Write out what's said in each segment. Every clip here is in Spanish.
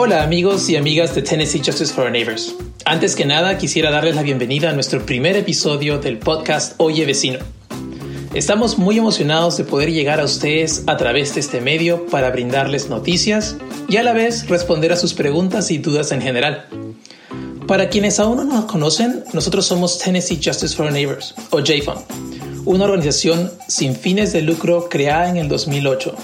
Hola amigos y amigas de Tennessee Justice for Our Neighbors. Antes que nada quisiera darles la bienvenida a nuestro primer episodio del podcast Oye Vecino. Estamos muy emocionados de poder llegar a ustedes a través de este medio para brindarles noticias y a la vez responder a sus preguntas y dudas en general. Para quienes aún no nos conocen, nosotros somos Tennessee Justice for Our Neighbors, o JFON, una organización sin fines de lucro creada en el 2008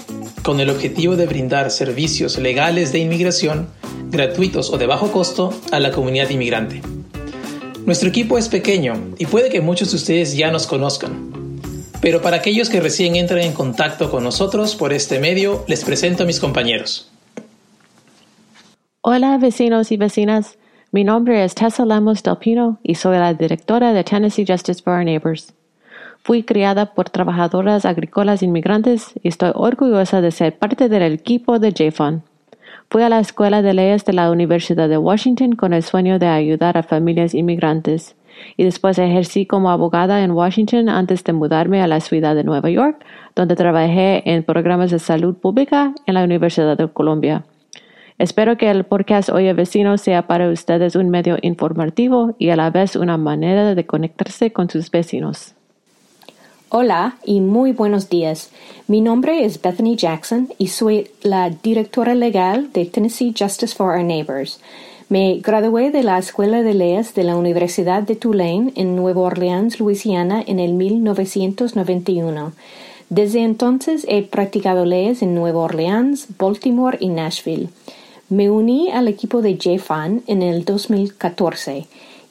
con el objetivo de brindar servicios legales de inmigración gratuitos o de bajo costo a la comunidad inmigrante. Nuestro equipo es pequeño y puede que muchos de ustedes ya nos conozcan, pero para aquellos que recién entran en contacto con nosotros por este medio, les presento a mis compañeros. Hola vecinos y vecinas, mi nombre es Tessa Lemos Del Pino y soy la directora de Tennessee Justice for Our Neighbors. Fui criada por trabajadoras agrícolas inmigrantes y estoy orgullosa de ser parte del equipo de JFON. Fui a la Escuela de Leyes de la Universidad de Washington con el sueño de ayudar a familias inmigrantes y después ejercí como abogada en Washington antes de mudarme a la ciudad de Nueva York, donde trabajé en programas de salud pública en la Universidad de Columbia. Espero que el podcast Oye Vecino sea para ustedes un medio informativo y a la vez una manera de conectarse con sus vecinos. Hola y muy buenos días. Mi nombre es Bethany Jackson y soy la directora legal de Tennessee Justice for Our Neighbors. Me gradué de la Escuela de Leyes de la Universidad de Tulane en Nueva Orleans, Luisiana, en el 1991. Desde entonces he practicado leyes en Nueva Orleans, Baltimore y Nashville. Me uní al equipo de JFAN en el 2014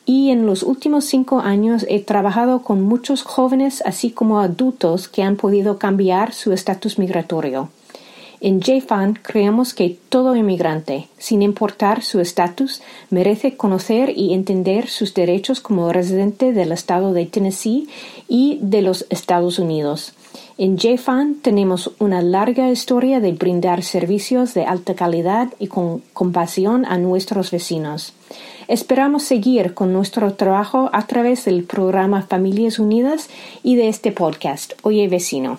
y en los últimos cinco años he trabajado con muchos jóvenes así como adultos que han podido cambiar su estatus migratorio. En JFAN creemos que todo inmigrante, sin importar su estatus, merece conocer y entender sus derechos como residente del estado de Tennessee y de los Estados Unidos. En JFAN tenemos una larga historia de brindar servicios de alta calidad y con compasión a nuestros vecinos. Esperamos seguir con nuestro trabajo a través del programa Familias Unidas y de este podcast, Oye Vecino.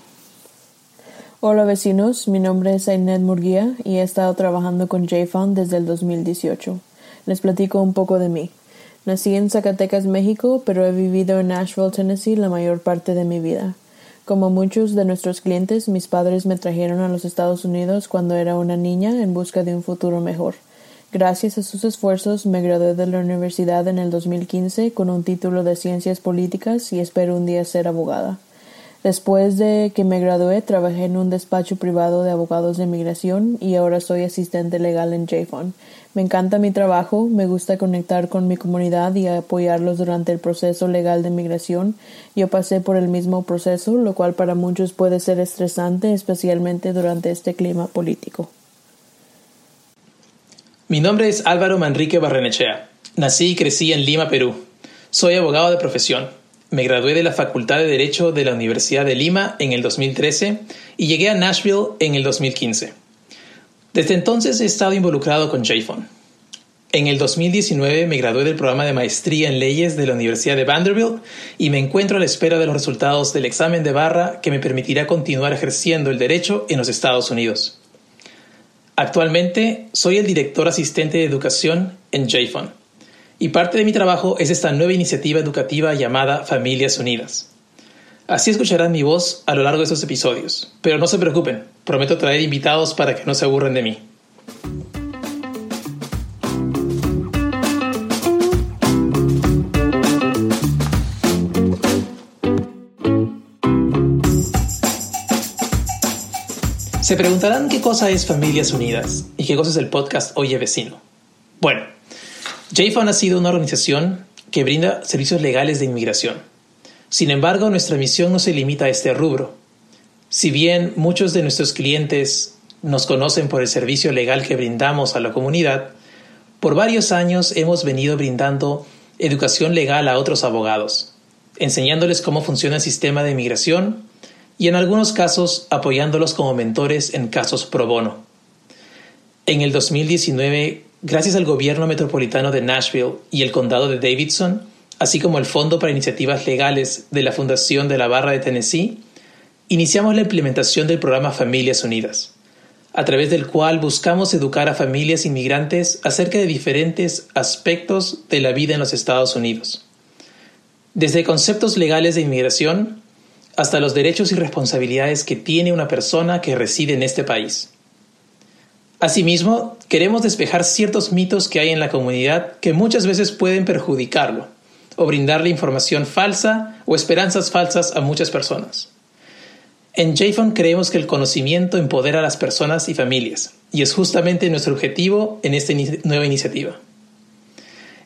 Hola vecinos, mi nombre es Ainet Murguía y he estado trabajando con JFAN desde el 2018. Les platico un poco de mí. Nací en Zacatecas, México, pero he vivido en Nashville, Tennessee la mayor parte de mi vida. Como muchos de nuestros clientes, mis padres me trajeron a los Estados Unidos cuando era una niña en busca de un futuro mejor. Gracias a sus esfuerzos me gradué de la universidad en el 2015 con un título de Ciencias Políticas y espero un día ser abogada. Después de que me gradué, trabajé en un despacho privado de abogados de inmigración y ahora soy asistente legal en JFON. Me encanta mi trabajo, me gusta conectar con mi comunidad y apoyarlos durante el proceso legal de inmigración. Yo pasé por el mismo proceso, lo cual para muchos puede ser estresante, especialmente durante este clima político. Mi nombre es Álvaro Manrique Barrenechea. Nací y crecí en Lima, Perú. Soy abogado de profesión. Me gradué de la Facultad de Derecho de la Universidad de Lima en el 2013 y llegué a Nashville en el 2015. Desde entonces he estado involucrado con JFON. En el 2019 me gradué del programa de maestría en leyes de la Universidad de Vanderbilt y me encuentro a la espera de los resultados del examen de barra que me permitirá continuar ejerciendo el derecho en los Estados Unidos. Actualmente soy el director asistente de educación en JFON y parte de mi trabajo es esta nueva iniciativa educativa llamada Familias Unidas. Así escucharán mi voz a lo largo de estos episodios, pero no se preocupen, prometo traer invitados para que no se aburran de mí. Se preguntarán qué cosa es Familias Unidas y qué cosa es el podcast Oye Vecino. Bueno, JFON ha sido una organización que brinda servicios legales de inmigración. Sin embargo, nuestra misión no se limita a este rubro. Si bien muchos de nuestros clientes nos conocen por el servicio legal que brindamos a la comunidad, por varios años hemos venido brindando educación legal a otros abogados, enseñándoles cómo funciona el sistema de inmigración, y en algunos casos apoyándolos como mentores en casos pro bono. En el 2019, gracias al gobierno metropolitano de Nashville y el condado de Davidson, así como el Fondo para Iniciativas Legales de la Fundación de la Barra de Tennessee, iniciamos la implementación del programa Familias Unidas, a través del cual buscamos educar a familias inmigrantes acerca de diferentes aspectos de la vida en los Estados Unidos. Desde conceptos legales de inmigración hasta los derechos y responsabilidades que tiene una persona que reside en este país. Asimismo, queremos despejar ciertos mitos que hay en la comunidad que muchas veces pueden perjudicarlo o brindarle información falsa o esperanzas falsas a muchas personas. En JFON creemos que el conocimiento empodera a las personas y familias, y es justamente nuestro objetivo en esta nueva iniciativa.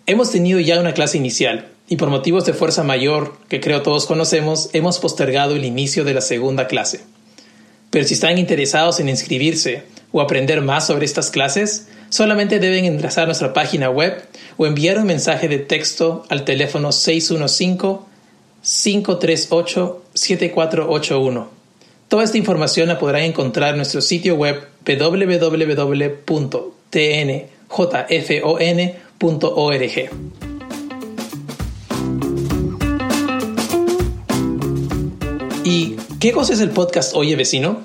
Hemos tenido ya una clase inicial, y por motivos de fuerza mayor, que creo todos conocemos, hemos postergado el inicio de la segunda clase. Pero si están interesados en inscribirse o aprender más sobre estas clases, solamente deben ingresar a nuestra página web o enviar un mensaje de texto al teléfono 615-538-7481 Toda esta información la podrán encontrar en nuestro sitio web www.tnjfon.org. ¿Y qué cosa es el podcast Oye Vecino?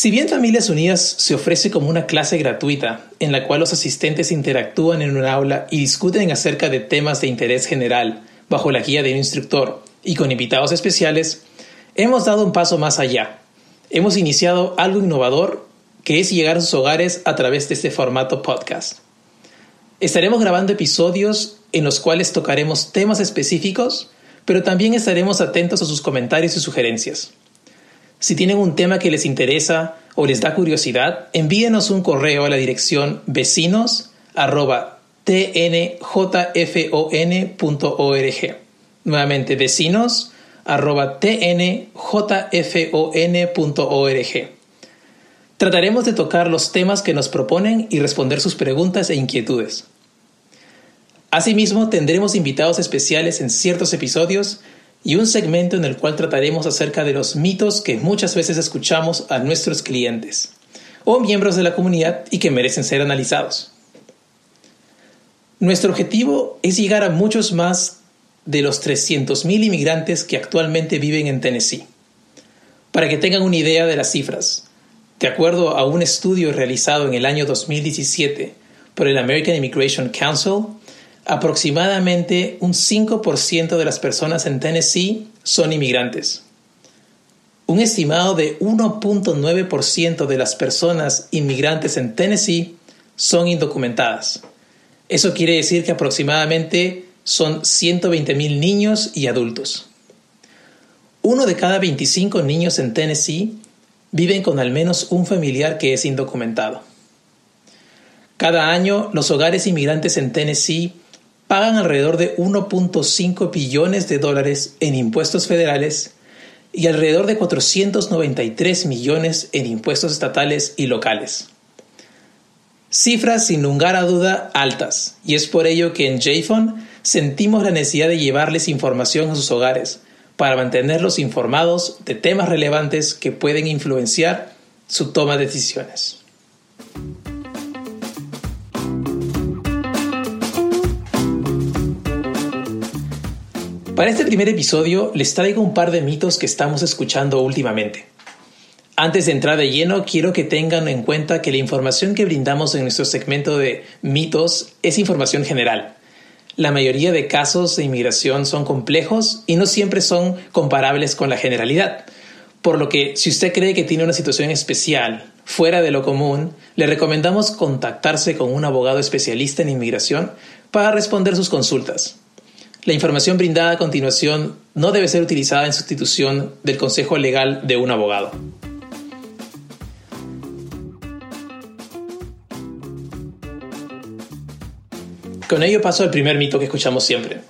Si bien Familias Unidas se ofrece como una clase gratuita en la cual los asistentes interactúan en un aula y discuten acerca de temas de interés general bajo la guía de un instructor y con invitados especiales, Hemos dado un paso más allá. Hemos iniciado algo innovador que es llegar a sus hogares a través de este formato podcast. Estaremos grabando episodios en los cuales tocaremos temas específicos, pero también estaremos atentos a sus comentarios y sugerencias. Si tienen un tema que les interesa o les da curiosidad, envíenos un correo a la dirección vecinos.tnjfon.org. Nuevamente, vecinos tnjfon.org. Trataremos de tocar los temas que nos proponen y responder sus preguntas e inquietudes. Asimismo, tendremos invitados especiales en ciertos episodios y un segmento en el cual trataremos acerca de los mitos que muchas veces escuchamos a nuestros clientes o miembros de la comunidad y que merecen ser analizados. Nuestro objetivo es llegar a muchos más de los 300.000 inmigrantes que actualmente viven en Tennessee. Para que tengan una idea de las cifras, de acuerdo a un estudio realizado en el año 2017 por el American Immigration Council, aproximadamente un 5% de las personas en Tennessee son inmigrantes. Un estimado de 1.9% de las personas inmigrantes en Tennessee son indocumentadas. Eso quiere decir que aproximadamente son 120.000 niños y adultos. Uno de cada 25 niños en Tennessee viven con al menos un familiar que es indocumentado. Cada año, los hogares inmigrantes en Tennessee pagan alrededor de 1.5 billones de dólares en impuestos federales y alrededor de 493 millones en impuestos estatales y locales. Cifras sin lugar a duda altas, y es por ello que en JFON sentimos la necesidad de llevarles información a sus hogares para mantenerlos informados de temas relevantes que pueden influenciar su toma de decisiones. Para este primer episodio les traigo un par de mitos que estamos escuchando últimamente. Antes de entrar de lleno, quiero que tengan en cuenta que la información que brindamos en nuestro segmento de mitos es información general la mayoría de casos de inmigración son complejos y no siempre son comparables con la generalidad. Por lo que si usted cree que tiene una situación especial, fuera de lo común, le recomendamos contactarse con un abogado especialista en inmigración para responder sus consultas. La información brindada a continuación no debe ser utilizada en sustitución del consejo legal de un abogado. Con ello paso al primer mito que escuchamos siempre,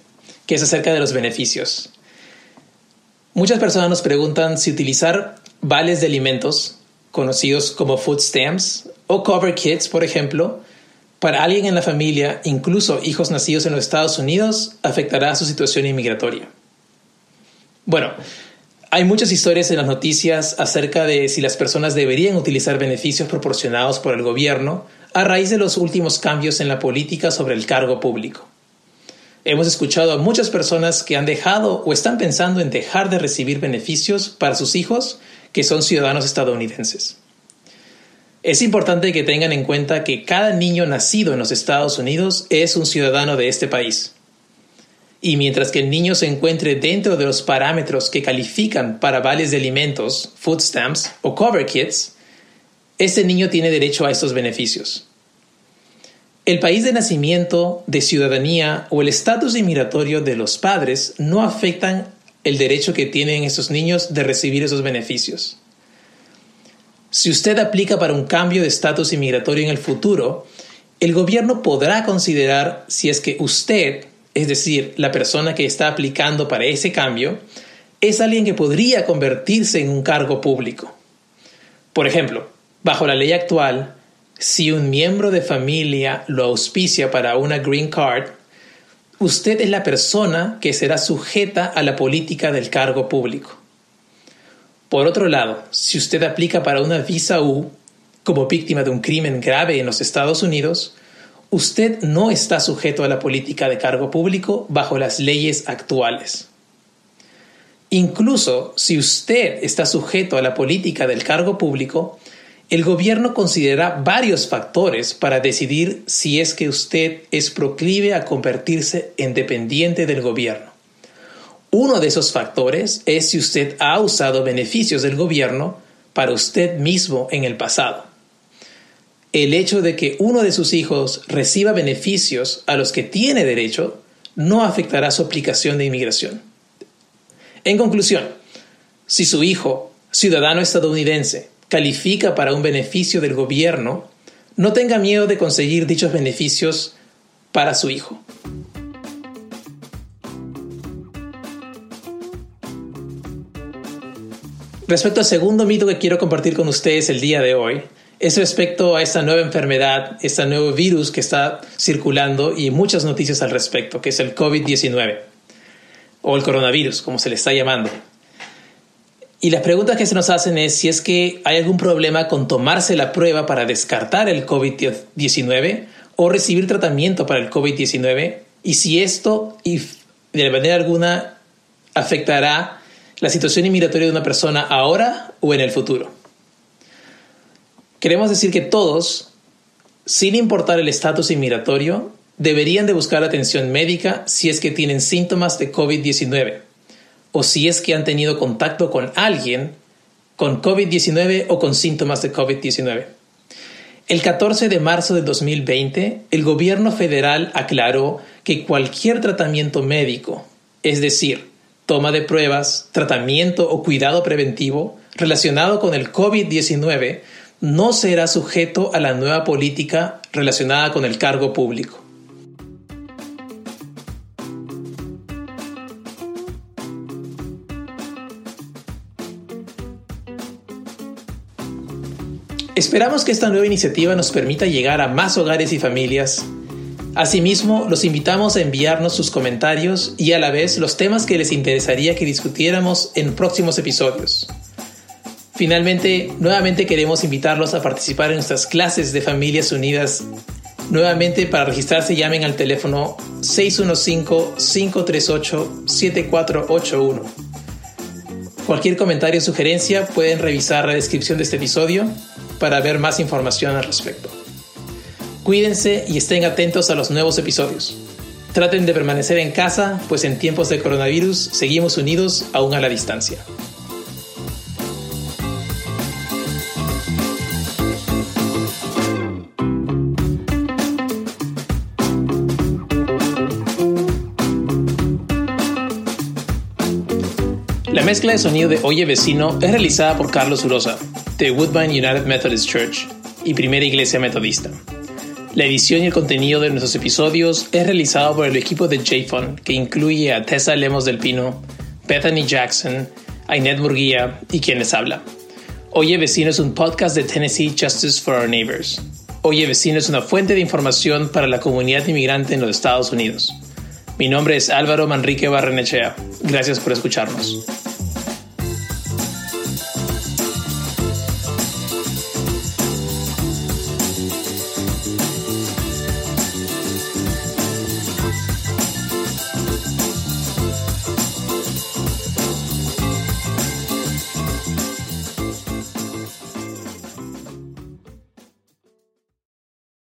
que es acerca de los beneficios. Muchas personas nos preguntan si utilizar vales de alimentos, conocidos como food stamps, o cover kits, por ejemplo, para alguien en la familia, incluso hijos nacidos en los Estados Unidos, afectará su situación inmigratoria. Bueno, hay muchas historias en las noticias acerca de si las personas deberían utilizar beneficios proporcionados por el gobierno a raíz de los últimos cambios en la política sobre el cargo público. Hemos escuchado a muchas personas que han dejado o están pensando en dejar de recibir beneficios para sus hijos que son ciudadanos estadounidenses. Es importante que tengan en cuenta que cada niño nacido en los Estados Unidos es un ciudadano de este país. Y mientras que el niño se encuentre dentro de los parámetros que califican para vales de alimentos, food stamps o cover kits, ese niño tiene derecho a estos beneficios. El país de nacimiento, de ciudadanía o el estatus inmigratorio de los padres no afectan el derecho que tienen esos niños de recibir esos beneficios. Si usted aplica para un cambio de estatus inmigratorio en el futuro, el gobierno podrá considerar si es que usted es decir, la persona que está aplicando para ese cambio, es alguien que podría convertirse en un cargo público. Por ejemplo, bajo la ley actual, si un miembro de familia lo auspicia para una green card, usted es la persona que será sujeta a la política del cargo público. Por otro lado, si usted aplica para una visa U como víctima de un crimen grave en los Estados Unidos, usted no está sujeto a la política de cargo público bajo las leyes actuales. Incluso si usted está sujeto a la política del cargo público, el gobierno considera varios factores para decidir si es que usted es proclive a convertirse en dependiente del gobierno. Uno de esos factores es si usted ha usado beneficios del gobierno para usted mismo en el pasado el hecho de que uno de sus hijos reciba beneficios a los que tiene derecho no afectará su aplicación de inmigración. En conclusión, si su hijo, ciudadano estadounidense, califica para un beneficio del gobierno, no tenga miedo de conseguir dichos beneficios para su hijo. Respecto al segundo mito que quiero compartir con ustedes el día de hoy, es respecto a esta nueva enfermedad, este nuevo virus que está circulando y muchas noticias al respecto, que es el COVID-19 o el coronavirus, como se le está llamando. Y las preguntas que se nos hacen es si es que hay algún problema con tomarse la prueba para descartar el COVID-19 o recibir tratamiento para el COVID-19 y si esto de manera alguna afectará la situación inmigratoria de una persona ahora o en el futuro. Queremos decir que todos, sin importar el estatus inmigratorio, deberían de buscar atención médica si es que tienen síntomas de COVID-19 o si es que han tenido contacto con alguien con COVID-19 o con síntomas de COVID-19. El 14 de marzo de 2020, el gobierno federal aclaró que cualquier tratamiento médico, es decir, toma de pruebas, tratamiento o cuidado preventivo relacionado con el COVID-19 no será sujeto a la nueva política relacionada con el cargo público. Esperamos que esta nueva iniciativa nos permita llegar a más hogares y familias. Asimismo, los invitamos a enviarnos sus comentarios y a la vez los temas que les interesaría que discutiéramos en próximos episodios. Finalmente, nuevamente queremos invitarlos a participar en nuestras clases de Familias Unidas. Nuevamente, para registrarse, llamen al teléfono 615-538-7481. Cualquier comentario o sugerencia pueden revisar la descripción de este episodio para ver más información al respecto. Cuídense y estén atentos a los nuevos episodios. Traten de permanecer en casa, pues en tiempos de coronavirus seguimos unidos aún a la distancia. La mezcla de sonido de Oye Vecino es realizada por Carlos Urosa, de Woodbine United Methodist Church y Primera Iglesia Metodista. La edición y el contenido de nuestros episodios es realizado por el equipo de JFON, que incluye a Tessa Lemos del Pino, Bethany Jackson, Ainet Murguía y quien les habla. Oye Vecino es un podcast de Tennessee Justice for Our Neighbors. Oye Vecino es una fuente de información para la comunidad inmigrante en los Estados Unidos. Mi nombre es Álvaro Manrique Barrenechea. Gracias por escucharnos.